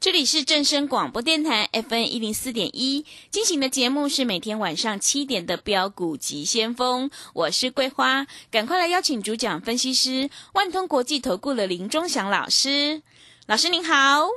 这里是正声广播电台 FN 一零四点一。进行的节目是每天晚上七点的标股及先锋，我是桂花，赶快来邀请主讲分析师万通国际投顾的林忠祥老师，老师您好，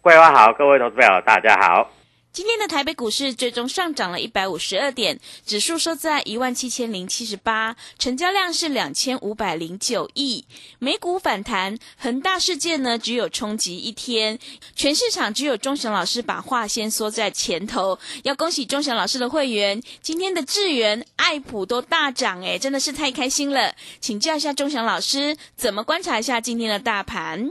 桂花好，各位投资朋友大家好。今天的台北股市最终上涨了一百五十二点，指数收在一万七千零七十八，成交量是两千五百零九亿。美股反弹，恒大事件呢只有冲击一天，全市场只有钟祥老师把话先说在前头。要恭喜钟祥老师的会员，今天的智源、爱普都大涨，诶，真的是太开心了。请教一下钟祥老师，怎么观察一下今天的大盘？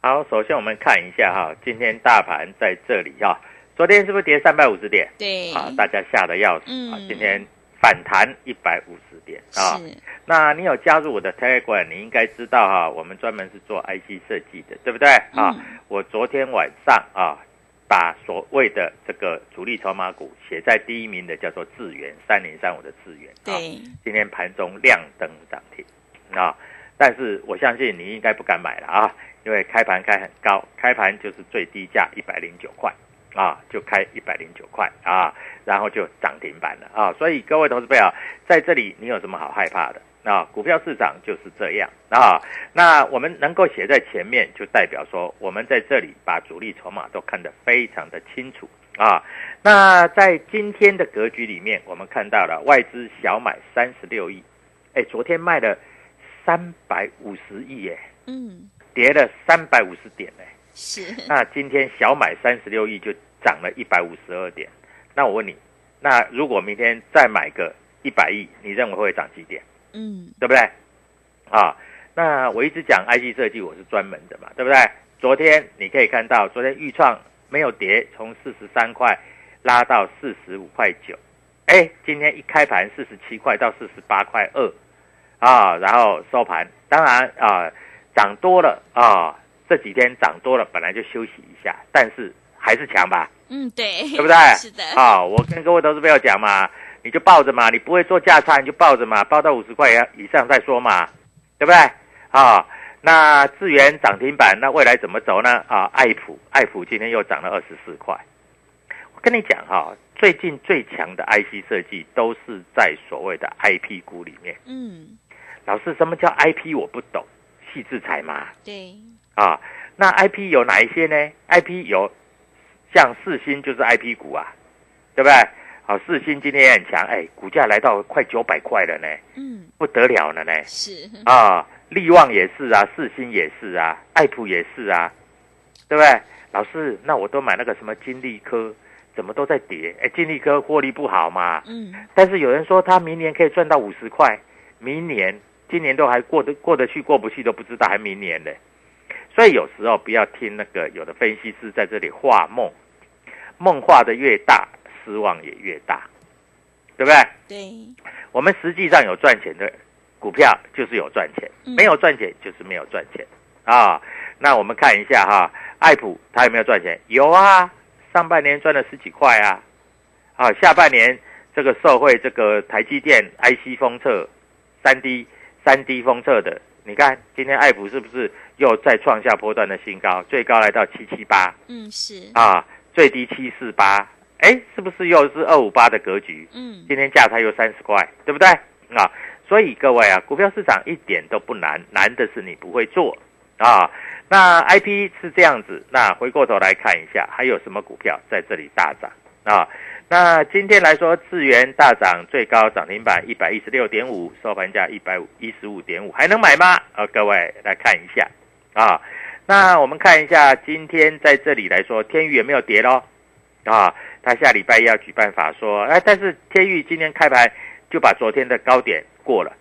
好，首先我们看一下哈，今天大盘在这里哈。昨天是不是跌三百五十点？对啊，大家吓得要死、嗯啊！今天反弹一百五十点啊。是那你有加入我的 Telegram，你应该知道哈，我们专门是做 IC 设计的，对不对啊？嗯我昨天晚上啊，把所谓的这个主力筹码股写在第一名的叫做智源三零三五的智源，啊，对，今天盘中亮灯涨停啊！但是我相信你应该不敢买了啊，因为开盘开很高，开盘就是最低价一百零九块啊，就开一百零九块啊，然后就涨停板了啊！所以各位投资朋友，在这里你有什么好害怕的？啊，股票市场就是这样啊。那我们能够写在前面，就代表说我们在这里把主力筹码都看得非常的清楚啊。那在今天的格局里面，我们看到了外资小买三十六亿，哎，昨天卖了三百五十亿，耶，嗯，跌了三百五十点，哎，是 那今天小买三十六亿就涨了一百五十二点。那我问你，那如果明天再买个一百亿，你认为会涨几点？嗯，对不对？啊，那我一直讲 IC 设计，我是专门的嘛，对不对？昨天你可以看到，昨天预创没有跌，从四十三块拉到四十五块九，哎，今天一开盘四十七块到四十八块二，啊，然后收盘，当然啊，涨多了啊，这几天涨多了，本来就休息一下，但是还是强吧，嗯，对，对不对？是的，啊，我跟各位投资朋友讲嘛，你就抱着嘛，你不会做价差，你就抱着嘛，抱到五十块以上再说嘛，对不对？啊，那智源涨停板，那未来怎么走呢？啊，爱普，爱普今天又涨了二十四块。我跟你讲哈、最近最强的 IC 设计都是在所谓的 IP 股里面。嗯，老师，什么叫 IP？我不懂，细制裁嘛。对，啊，那 IP 有哪一些呢？IP 有像四星就是 IP 股啊，对不对？好，四星今天也很强，哎，股价来到快九百块了呢，嗯，不得了了呢。是，啊，力旺也是啊，四星也是啊，爱普也是啊，对不对？老师，那我都买那个什么金利科，怎么都在跌？哎，金利科获利不好嘛，嗯，但是有人说他明年可以赚到五十块，明年、今年都还过得过得去过不去都不知道，还明年呢。所以有时候不要听那个有的分析师在这里画梦，梦画的越大，失望也越大，对不对？对，我们实际上有赚钱的股票就是有赚钱，嗯没有赚钱就是没有赚钱啊。那我们看一下哈，爱普它有没有赚钱？有啊，上半年赚了十几块啊，啊，下半年这个社会这个台积电 IC 封测、三 D 三 D 封测的，你看今天爱普是不是又再创下波段的新高？最高来到七七八嗯是，啊，最低七四八，哎，是不是又是二五八的格局？嗯今天价差又三十块，对不对啊？所以各位啊，股票市场一点都不难，难的是你不会做啊。那 I P 是这样子，那回过头来看一下，还有什么股票在这里大涨啊？那今天来说，智源大涨，最高涨停板一百一十六点五，收盘价一百一十五点五，还能买吗？啊，各位来看一下啊。那我们看一下，今天在这里来说，天宇有没有跌咯？啊，他下礼拜一要举办法说，哎，但是天宇今天开盘就把昨天的高点过了，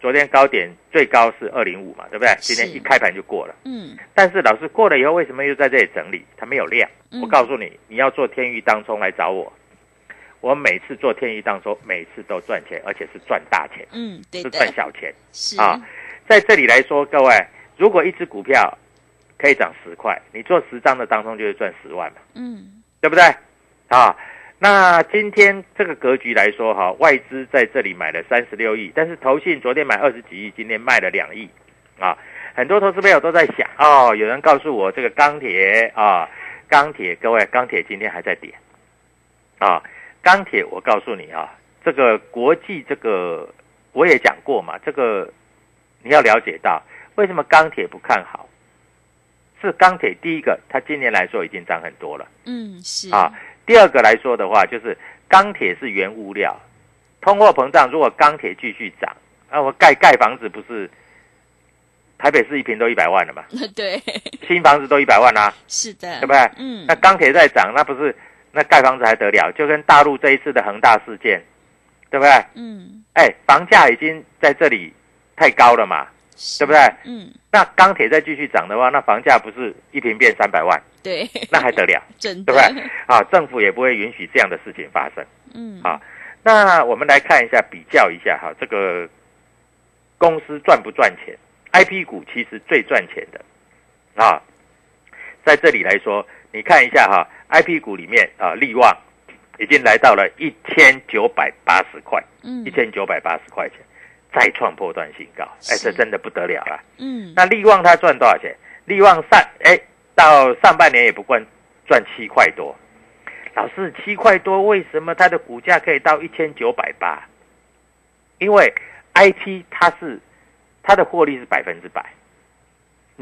昨天高点最高是二零五嘛，对不对？今天一开盘就过了，嗯但是老师过了以后，为什么又在这里整理？它没有量。嗯我告诉你，你要做天宇当中来找我，我每次做天一当中，每次都赚钱，而且是赚大钱，嗯对是的赚小钱。是啊在这里来说，各位，如果一只股票可以涨十块，你做十张的当中就是赚十万嘛。嗯对不对？啊，那今天这个格局来说，哈，外资在这里买了三十六亿，但是投信昨天买二十几亿，今天卖了两亿，啊，很多投资朋友都在想，哦，有人告诉我这个钢铁啊，钢铁，各位，钢铁今天还在跌，啊，钢铁，我告诉你啊，这个国际这个我也讲过嘛，这个你要了解到为什么钢铁不看好。是钢铁，第一个，它今年来说已经涨很多了。嗯是啊，第二个来说的话，就是钢铁是原物料，通货膨胀，如果钢铁继续涨，啊，我盖盖房子不是台北市一平都一百万了嘛，对新房子都一百万啦、是的，对不对？嗯那钢铁在涨，那不是那盖房子还得了？就跟大陆这一次的恒大事件，对不对？嗯哎，房价已经在这里太高了嘛，对不对？嗯那钢铁再继续涨的话，那房价不是一平变三百万，对，那还得了？真的对不对？啊，政府也不会允许这样的事情发生。嗯啊那我们来看一下，比较一下哈，这个公司赚不赚钱？IP 股其实最赚钱的啊，在这里来说，你看一下哈，IP 股里面啊，利旺已经来到了一千九百八十块，嗯一千九百八十块钱，再创破断新高，哎，是这真的不得了了。嗯那利旺它赚多少钱？利旺上哎，到上半年也不赚赚七块多。老师，七块多，为什么它的股价可以到一千九百八？因为 I P 它是它的获利是百分之百。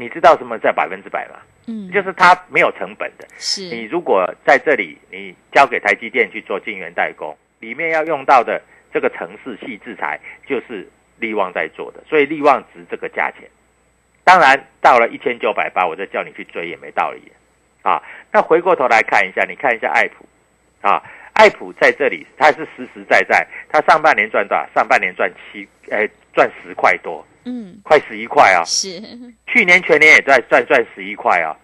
你知道什么叫百分之百吗？嗯就是它没有成本的。是你如果在这里，你交给台积电去做晶圆代工，里面要用到的这个城市系制裁，就是利旺在做的，所以利旺值这个价钱。当然，到了一千九百八，我再叫你去追也没道理啊。那回过头来看一下，你看一下爱普啊，爱普在这里它是实实在在，它上半年赚多少？上半年赚七，哎，赚十块多，嗯快十一块啊、是去年全年也在赚赚十一块啊。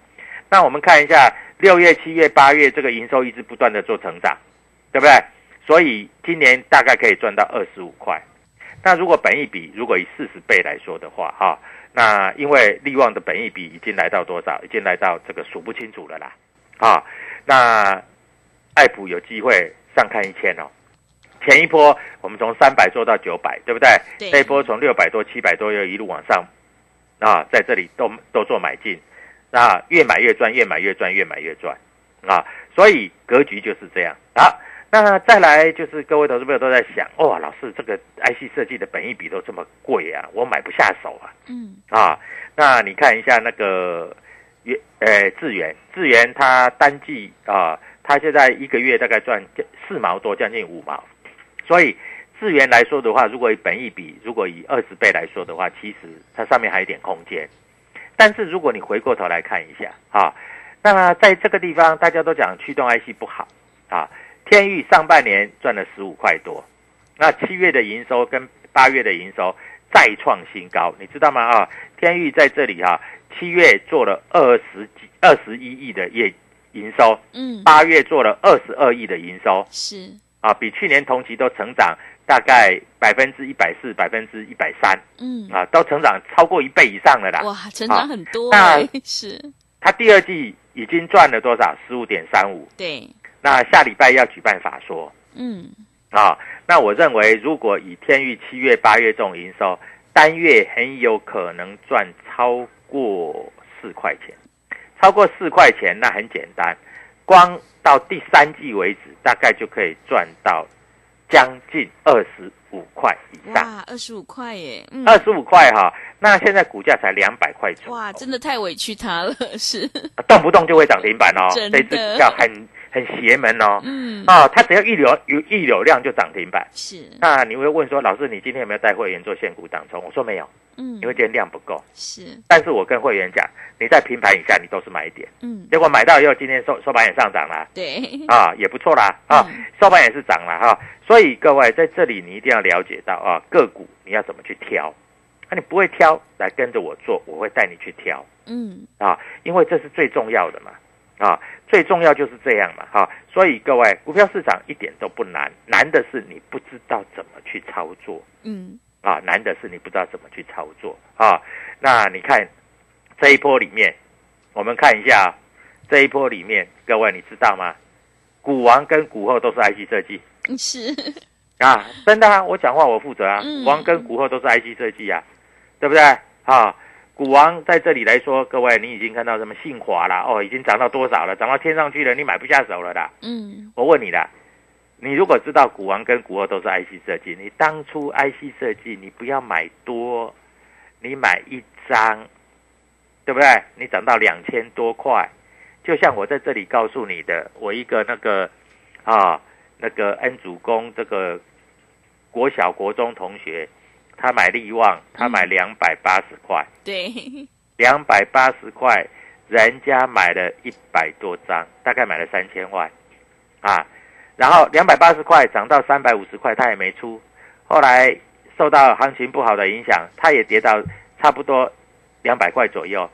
那我们看一下六月、七月、八月这个营收一直不断的做成长，对不对？所以今年大概可以赚到二十五块。那如果本益比如果以四十倍来说的话，哈，那因为利旺的本益比已经来到多少？已经来到这个数不清楚了啦，啊，那爱普有机会上看一千哦。前一波我们从三百做到九百，对不对？对这一波从六百多、七百多又一路往上，啊，在这里都都做买进，那越买越赚，越买越赚，越买越赚，啊，所以格局就是这样啊。那再来就是各位投资朋友都在想，哇，老师这个 IC 设计的本益比都这么贵啊，我买不下手啊。嗯啊，那你看一下那个元呃智源，智源它单季啊，它现在一个月大概赚四毛多，将近五毛，所以智源来说的话，如果以本益比，如果以二十倍来说的话，其实它上面还有一点空间。但是如果你回过头来看一下啊，那在这个地方大家都讲驱动 IC 不好啊，天域上半年赚了十五块多，那七月的营收跟八月的营收再创新高，你知道吗？啊，天域在这里哈、七月做了二十几、二十一亿的业营收，嗯八月做了二十二亿的营收是啊，啊，比去年同期都成长大概百分之一百四、百分之一百三嗯，啊，都成长超过一倍以上了啦。哇，成长很多那哎，是，它第二季已经赚了多少？十五点三五。对，那下礼拜要举办法说嗯，啊，那我认为如果以天域七月、八月这种营收，单月很有可能赚超过四块钱。超过四块钱，那很简单，光到第三季为止，大概就可以赚到将近二十五块以上。哇，二十五块耶，嗯，二十五块哈，那现在股价才两百块左右，哇，真的太委屈他了，是，动不动就会涨停板哦。真的这只股票很很邪门哦。嗯，啊，它只要一流有一流量就涨停板。是，那你会问说，老师，你今天有没有带会员做现股当冲？我说没有，嗯因为，今天量不够。是，但是我跟会员讲，你在平盘以下，你都是买点。嗯，结果买到以后，今天收收盘也上涨了对，啊，也不错啦啊嗯，收盘也是涨了哈。所以各位在这里你一定要了解到啊，个股你要怎么去挑。那、你不会挑，来跟着我做，我会带你去挑嗯，啊，因为这是最重要的嘛啊，最重要就是这样嘛哈、所以各位，股票市场一点都不难，难的是你不知道怎么去操作。嗯，啊，难的是你不知道怎么去操作啊。那你看这一波里面，我们看一下啊这一波里面，各位你知道吗？股王跟股后都是 IC 设计是，啊，真的啊，我讲话我负责啊。王跟股后都是 IC 设计啊，对不对？啊，股王在这里来说，各位你已经看到什么信华了，哦，已经涨到多少了？涨到天上去了，你买不下手了啦。嗯，我问你啦，你如果知道股王跟股二都是 IC 设计，你当初 IC 设计你不要买多，你买一张，对不对？你涨到两千多块，就像我在这里告诉你的，我一个那个啊那个恩主公这个国小国中同学，他买利旺，他买两百八十块，对，两百八十块，人家买了一百多张，大概买了三千万，啊，然后两百八十块涨到三百五十块，他也没出，后来受到行情不好的影响，他也跌到差不多两百块左右，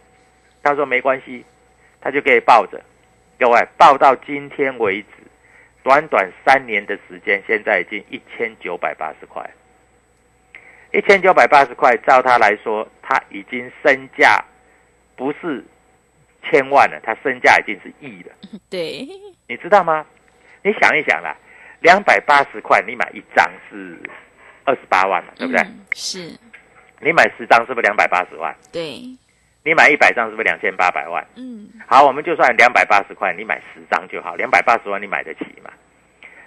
他说没关系，他就可以抱着，各位抱到今天为止，短短三年的时间，现在已经一千九百八十块。一千九百八十块，照他来说，他已经身价不是千万了，他身价已经是亿了，对，你知道吗？你想一想啦，两百八十块你买一张是二十八万嘛，对不对？嗯是，你买十张是不是两百八十万？对，你买一百张是不是两千八百万？嗯，好，我们就算两百八十块，你买十张就好，两百八十万你买得起嘛？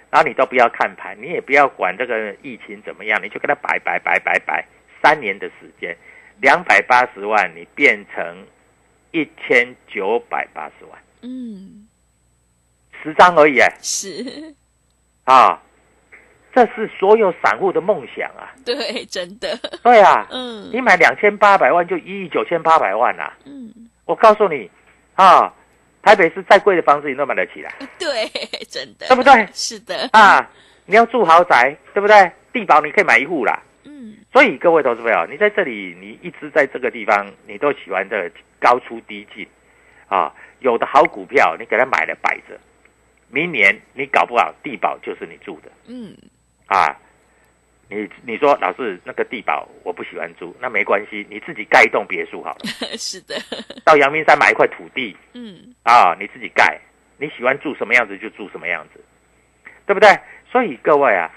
然后你都不要看盘，你也不要管这个疫情怎么样，你就跟他摆摆摆摆摆，三年的时间，两百八十万你变成一千九百八十万，嗯，十张而已哎是，啊！这是所有散户的梦想啊！对，真的，对啊，嗯你买两千八百万就一亿九千八百万啊、嗯，我告诉你啊，台北市再贵的房子你都买得起来。对，真的，对不对是的，啊，你要住豪宅，对不对？地保你可以买一户啦。嗯，所以各位投资朋友，你在这里，你一直在这个地方，你都喜欢这高出低进啊。有的好股票，你给它买了摆着，明年你搞不好地保就是你住的。嗯，啊。你你说老师那个地保我不喜欢住，那没关系，你自己盖一栋别墅好了，是的，到阳明山买一块土地。嗯，啊，你自己盖，你喜欢住什么样子就住什么样子，对不对？所以各位啊，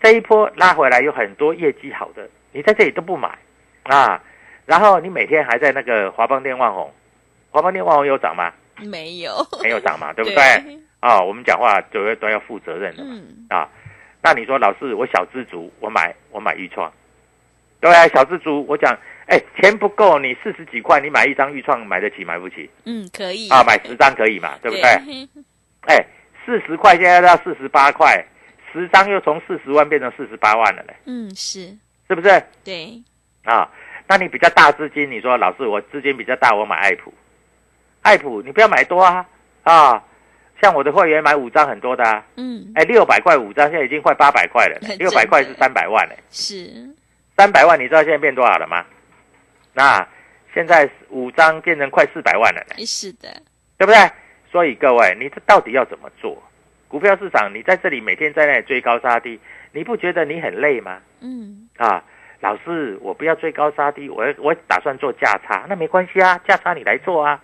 这一波拉回来有很多业绩好的，你在这里都不买。啊，然后你每天还在那个华邦电万红，华邦电万红有涨吗？没有，没有涨嘛，对不对？啊，我们讲话都要都要负责任的嘛。嗯，啊，那你说老师，我小资族，我买我买豫创，对啊，小资族，我讲，哎，钱不够，你四十几块，你买一张豫创买得起买不起嗯，可以啊？买十张可以嘛，对不对？对？哎，四十块现在到四十八块，十张又从四十万变成四十八万了嘞，嗯，是，是不是？对，啊，那你比较大资金，你说老师我资金比较大，我买爱普，爱普你不要买多啊啊，像我的会员买五张很多的啊，嗯，哎，六百块五张，现在已经快八百块了，六百块是三百万了，是，三百万你知道现在变多少了吗？那现在五张变成快四百万了呢，是的，对不对？所以各位，你这到底要怎么做？股票市场，你在这里每天在那里追高杀低，你不觉得你很累吗？嗯，啊，老师，我不要追高杀低，我我打算做价差，那没关系啊，价差你来做啊，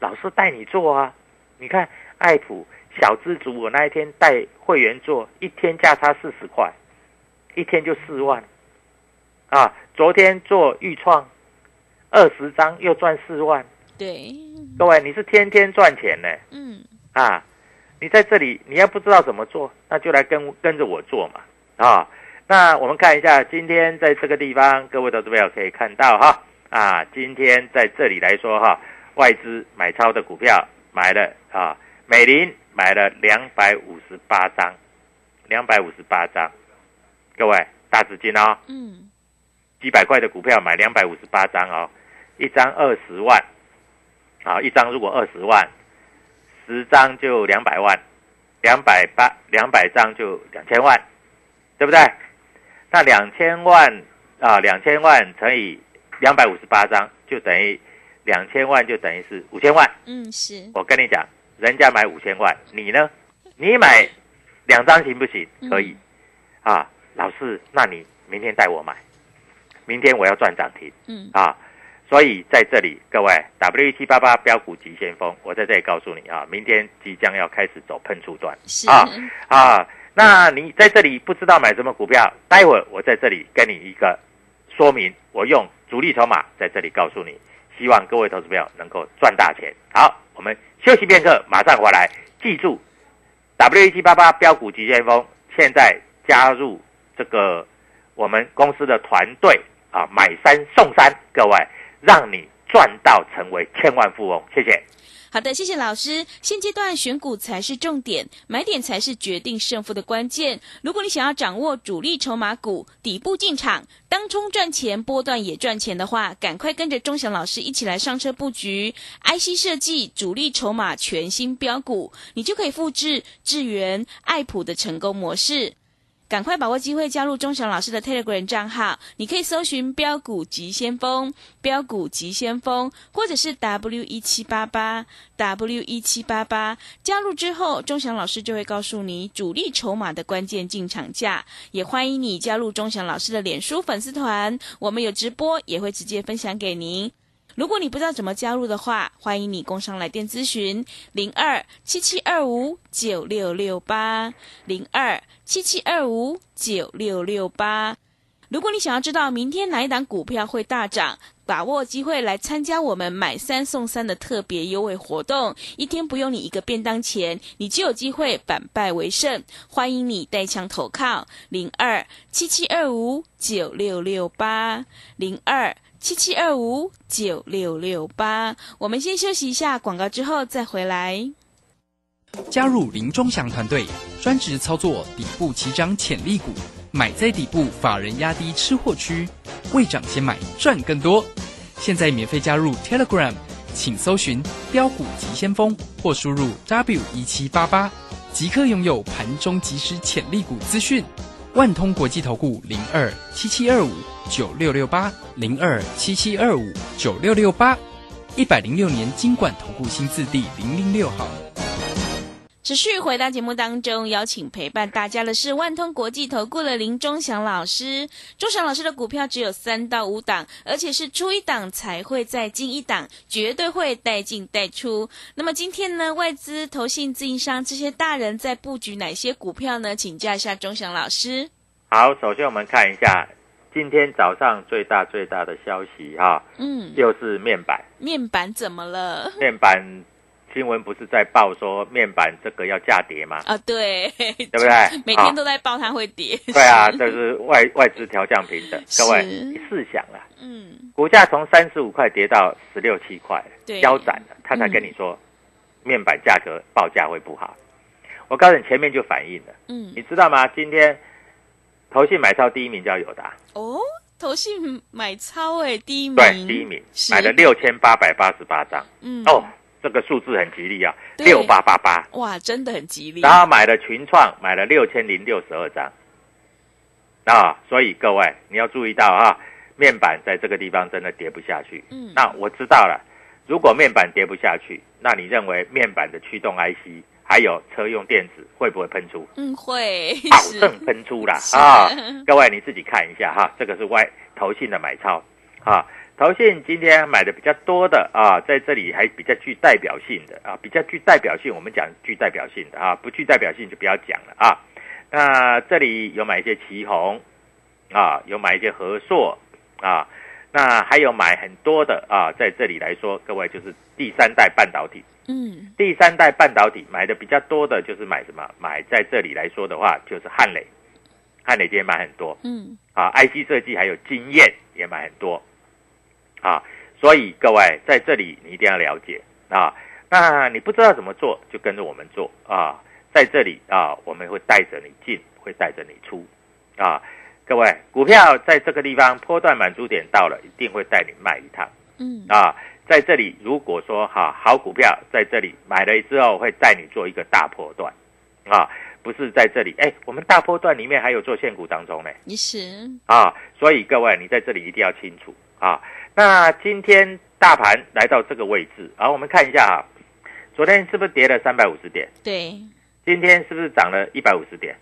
老师带你做啊。你看爱普小资族，我那一天带会员做，一天价差四十块，一天就四万，啊，昨天做预创，二十张又赚四万，对，各位你是天天赚钱呢，嗯，啊，你在这里你要不知道怎么做，那就来跟跟着我做嘛，啊。那我们看一下，今天在这个地方，各位投资朋友可以看到哈，啊，今天在这里来说哈，外资买超的股票买了啊，美林买了两百五十八张，两百五十八张，各位大资金哦，嗯，几百块的股票买两百五十八张哦，一张二十万，好，一张如果二十万，十张就两百万，两百八两百张就两千万，对不对？那两千万啊，两千万乘以两百五十八张，就等于两千万，就等于是五千万。嗯，是，我跟你讲，人家买五千万，你呢？你买两张行不行？可以。啊，老师，那你明天带我买，明天我要赚涨停嗯，啊！所以在这里，各位 W 一七八八标股急先锋，我在这里告诉你啊，明天即将要开始走喷出段。啊啊，那你在这里不知道买什么股票，待会儿我在这里跟你一个说明，我用主力筹码在这里告诉你，希望各位投资朋友能够赚大钱。好，我们休息片刻，马上回来。记住，W 一七八八标股急先锋，现在加入这个我们公司的团队啊，买三送三，各位让你赚到成为千万富翁。谢谢。好的，谢谢老师。现阶段选股才是重点，买点才是决定胜负的关键。如果你想要掌握主力筹码股底部进场，当冲赚钱，波段也赚钱的话，赶快跟着钟祥老师一起来上车布局 IC 设计主力筹码全新标股，你就可以复制智源、爱普的成功模式。赶快把握机会加入钟祥老师的 Telegram 账号，你可以搜寻“标股急先锋”、“标股急先锋”，或者是 W 一七八八 W 一七八八。加入之后，钟祥老师就会告诉你主力筹码的关键进场价。也欢迎你加入钟祥老师的脸书粉丝团，我们有直播，也会直接分享给您。如果你不知道怎么加入的话，欢迎你工商来电咨询零二七七二五九六六八零二七七二五九六六八。如果你想要知道明天哪一档股票会大涨，把握机会来参加我们买三送三的特别优惠活动，一天不用你一个便当钱，你就有机会反败为胜。欢迎你带枪投靠零二七七二五九六六八零二。七七二五九六六八，我们先休息一下广告，之后再回来。加入林中祥团队，专职操作底部起涨潜力股，买在底部，法人压低吃货区，未涨先买赚更多。现在免费加入 Telegram，请搜寻标股急先锋或输入 W 一七八八，即刻拥有盘中即时潜力股资讯。万通国际投顾零二七七二五九六六八零二七七二五九六六八，一百零六年经管投顾新字第零零六号。持续回到节目当中，邀请陪伴大家的是万通国际投顾的林忠祥老师。忠祥老师的股票只有三到五档，而且是出一档才会再进一档，绝对会带进带出。那么今天呢，外资、投信、自营商这些大人在布局哪些股票呢？请教一下忠祥老师。好，首先我们看一下今天早上最大最大的消息哈，嗯，又是面板。面板怎么了？面板新闻不是在报说面板这个要价跌吗？啊，对，对不对？每天都在报它会跌。对啊，这是外 外资调降平等。各位，你试想啊，嗯，股价从三十五块跌到十六七块，对。腰斩了，他才跟你说、面板价格报价会不好。我告诉你，前面就反映了，嗯。你知道吗？今天投信买超第一名叫友达，哦，投信买超哎，第一名，对，第一名买了六千八百八十八张，嗯。哦，这个数字很吉利啊，六八八八。哇，真的很吉利。然后买了群创，买了六千零六十二张，啊，所以各位你要注意到啊，面板在这个地方真的跌不下去。嗯那我知道了，如果面板跌不下去，那你认为面板的驱动 IC 还有车用电子会不会喷出？嗯，会，保是证喷出啦啊！各位你自己看一下哈，这个是外投信的买超啊。投信今天买的比较多的啊，在这里还比较具代表性的啊，比较具代表性，我们讲具代表性的啊，不具代表性就不要讲了啊。那这里有买一些旗红啊，有买一些和硕啊，那还有买很多的啊，在这里来说，各位就是第三代半导体。嗯第三代半导体买的比较多的就是买什么？买在这里来说的话，就是汉磊，汉磊今天买很多嗯啊，IC 设计还有经验也买很多啊，所以各位在这里你一定要了解啊。那你不知道怎么做，就跟着我们做啊，在这里啊，我们会带着你进，会带着你出啊。各位，股票在这个地方波段满足点到了，一定会带你卖一趟。嗯啊，在这里如果说哈好股票在这里买了之后，会带你做一个大波段，啊，不是在这里，哎，我们大波段里面还有做现股当中呢，你是，啊，所以各位你在这里一定要清楚啊。那今天大盘来到这个位置，啊，我们看一下啊，昨天是不是跌了三百五十点？对，今天是不是涨了一百五十点？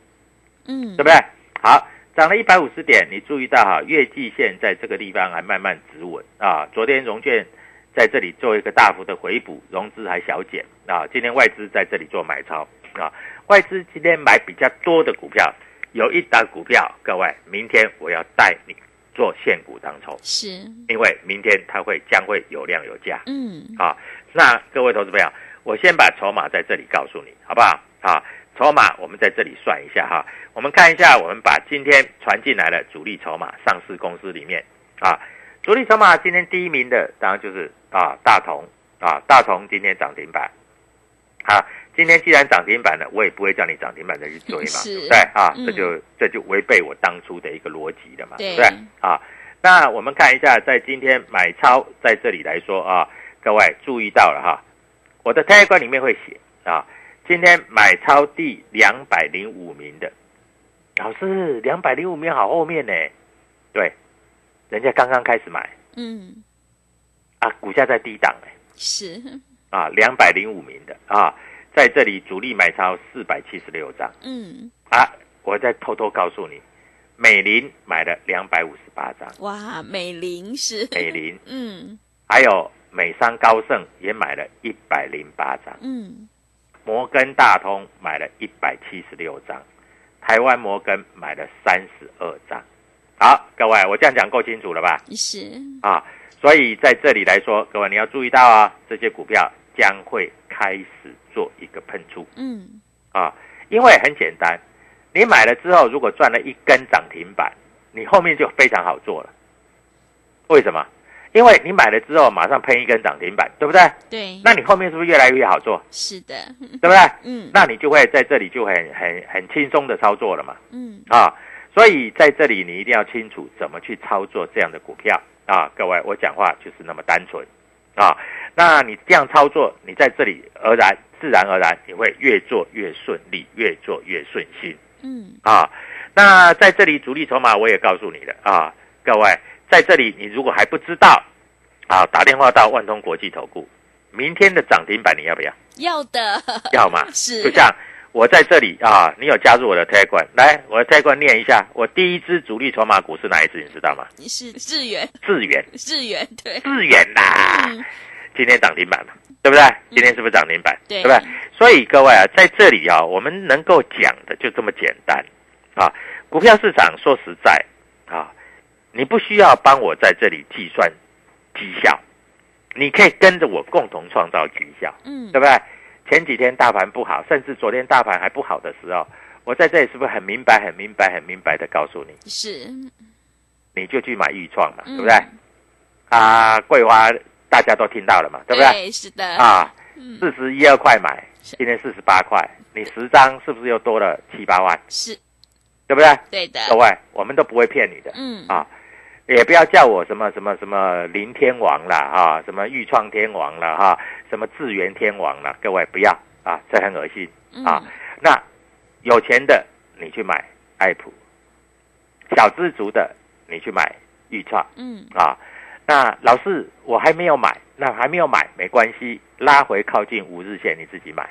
嗯对不对？好，涨了一百五十点，你注意到哈，月季线在这个地方还慢慢止稳啊。昨天融券在这里做一个大幅的回补，融资还小减啊。今天外资在这里做买超啊，外资今天买比较多的股票，有一档股票，各位，明天我要带你做现股当冲，是，因为明天它会将会有量有价。嗯。啊，那各位投资朋友，我先把筹码在这里告诉你，好不好？啊，筹码我们在这里算一下哈，我们看一下，我们把今天传进来的主力筹码，上市公司里面。啊，主力筹码今天第一名的当然就是啊大同。啊，大同今天涨停板，啊，今天既然涨停板了，我也不会叫你涨停板再去追嘛，是对不对？啊？嗯。这就这就违背我当初的一个逻辑了嘛，对。不对？啊，那我们看一下，在今天买超在这里来说啊，各位注意到了哈，我的 Telegram 里面会写啊，今天买超第两百零五名的，老师两百零五名好后面呢，对，人家刚刚开始买。嗯。啊，股价在低档哎，是，啊，两百零五名的啊，在这里主力买超四百七十六张。嗯。啊，我再偷偷告诉你，美林买了两百五十八张，哇，美林是，美林。嗯。还有美商高盛也买了一百零八张。嗯。摩根大通买了一百七十六张，台湾摩根买了三十二张。好，各位，我这样讲够清楚了吧？是，啊，所以在这里来说，各位你要注意到啊，这些股票将会开始做一个喷出嗯啊，因为很简单，你买了之后，如果赚了一根涨停板，你后面就非常好做了。为什么？因为你买了之后，马上喷一根涨停板，对不对？对，那你后面是不是越来越好做？是的，对不对？嗯那你就会在这里就很很很轻松的操作了嘛，嗯啊，所以在这里你一定要清楚怎么去操作这样的股票啊，各位，我讲话就是那么单纯啊，那你这样操作，你在这里而然自然而然你会越做越顺利，越做越顺心。嗯。啊。那在这里主力筹码我也告诉你了啊，各位，在这里你如果还不知道啊，打电话到万通国际投顾，明天的涨停板你要不要？要的，要嘛，是。就像我在这里啊，你有加入我的 Telegram，来，我的 Telegram 念一下，我第一支主力筹码股是哪一支，你知道吗？你是智源，智源，智源，对，智源啦，嗯今天涨停板嘛，对不对？今天是不是涨停板？对不对？所以各位啊，在这里啊，我们能够讲的就这么简单啊。股票市场说实在啊，你不需要帮我在这里计算绩效，你可以跟着我共同创造绩效。嗯对不对？前几天大盘不好，甚至昨天大盘还不好的时候，我在这里是不是很明白、很明白、很明白的告诉你，是，你就去买豫创嘛，嗯对不对？啊，桂花大家都听到了嘛，对不对？对，是的，啊，嗯四十一二块买，今天四十八块，你十张是不是又多了七八万？是对不对？对的，各位，我们都不会骗你的嗯啊，也不要叫我什么什么什么林天王啦啊，什么豫创天王啦哈、什么智源天王啦，各位不要啊，这很恶心。啊嗯，那有钱的你去买爱普，小资族的你去买豫创嗯啊。那老师我还没有买，那还没有买没关系，拉回靠近五日线你自己买，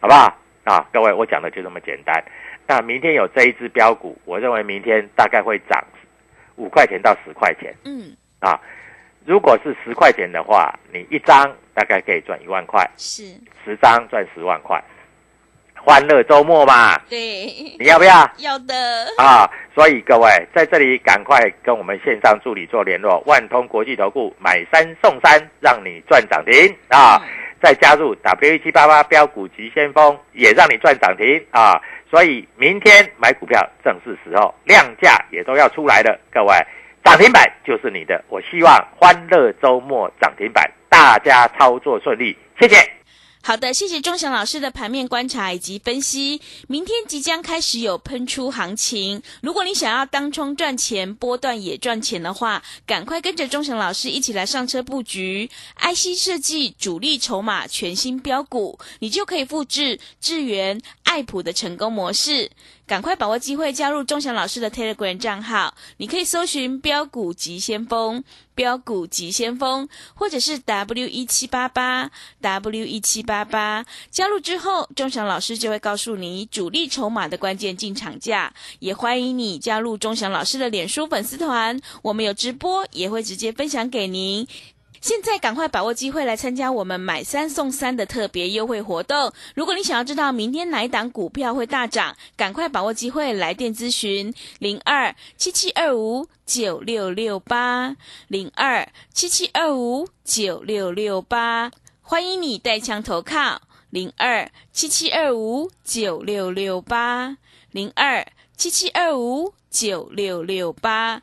好好不好？啊，各位，我讲的就这么简单。那明天有这一只标股，我认为明天大概会涨五块钱到十块钱。嗯，啊，如果是十块钱的话，你一张大概可以赚一万块，是十张赚十万块。欢乐周末嘛，对，你要不要？要的，啊，所以各位在这里赶快跟我们线上助理做联络，万通国际投顾买三送三，让你赚涨停啊！再加入 W 一七八八标股急先锋，也让你赚涨停啊！所以明天买股票正是时候，量价也都要出来了，各位涨停板就是你的。我希望欢乐周末涨停板，大家操作顺利，谢谢。好的，谢谢钟祥老师的盘面观察以及分析。明天即将开始有喷出行情，如果你想要当冲赚钱、波段也赚钱的话，赶快跟着钟祥老师一起来上车布局 IC 设计主力筹码全新标股，你就可以复制智源、爱普的成功模式。赶快把握机会，加入钟祥老师的 Telegram 账号，你可以搜寻“标股急先锋”、“标股急先锋”，或者是 W 一七八八 W 一七八八。加入之后，钟祥老师就会告诉你主力筹码的关键进场价。也欢迎你加入钟祥老师的脸书粉丝团，我们有直播，也会直接分享给您。现在赶快把握机会来参加我们买三送三的特别优惠活动。如果你想要知道明天哪一档股票会大涨，赶快把握机会来电咨询零二七七二五九六六八零二七七二五九六六八。欢迎你带枪投靠零二七七二五九六六八零二七七二五九六六八。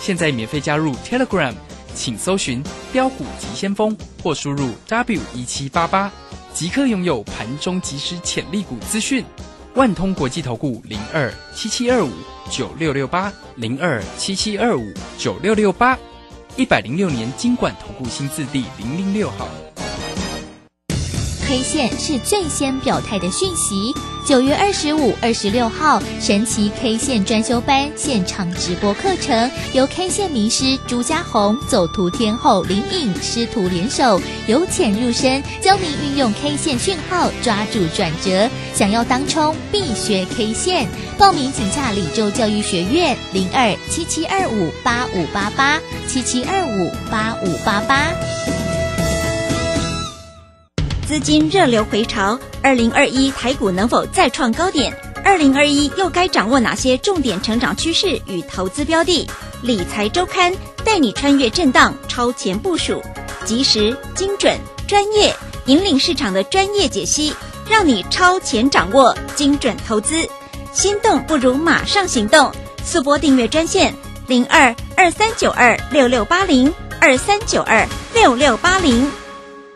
现在免费加入 Telegram，请搜寻“标股急先锋”或输入 W 一七八八，即刻拥有盘中即时潜力股资讯。万通国际投顾零二七七二五九六六八零二七七二五九六六八，一百零六年经管投顾新字第零零六号。K 线是最先表态的讯息。九月二十五、二十六号，神奇 K 线专修班现场直播课程，由 K 线名师朱家红、走图天后林颖师徒联手，由浅入深，教您运用 K 线讯号抓住转折。想要当冲，必学 K 线。报名请洽李州教育学院零二七七二五八五八八七七二五八五八八。资金热流回潮，二零二一台股能否再创高点？二零二一又该掌握哪些重点成长趋势与投资标的？理财周刊带你穿越震荡，超前部署，及时、精准、专业，引领市场的专业解析，让你超前掌握精准投资。心动不如马上行动，速拨订阅专线零二二三九二六六八零二三九二六六八零。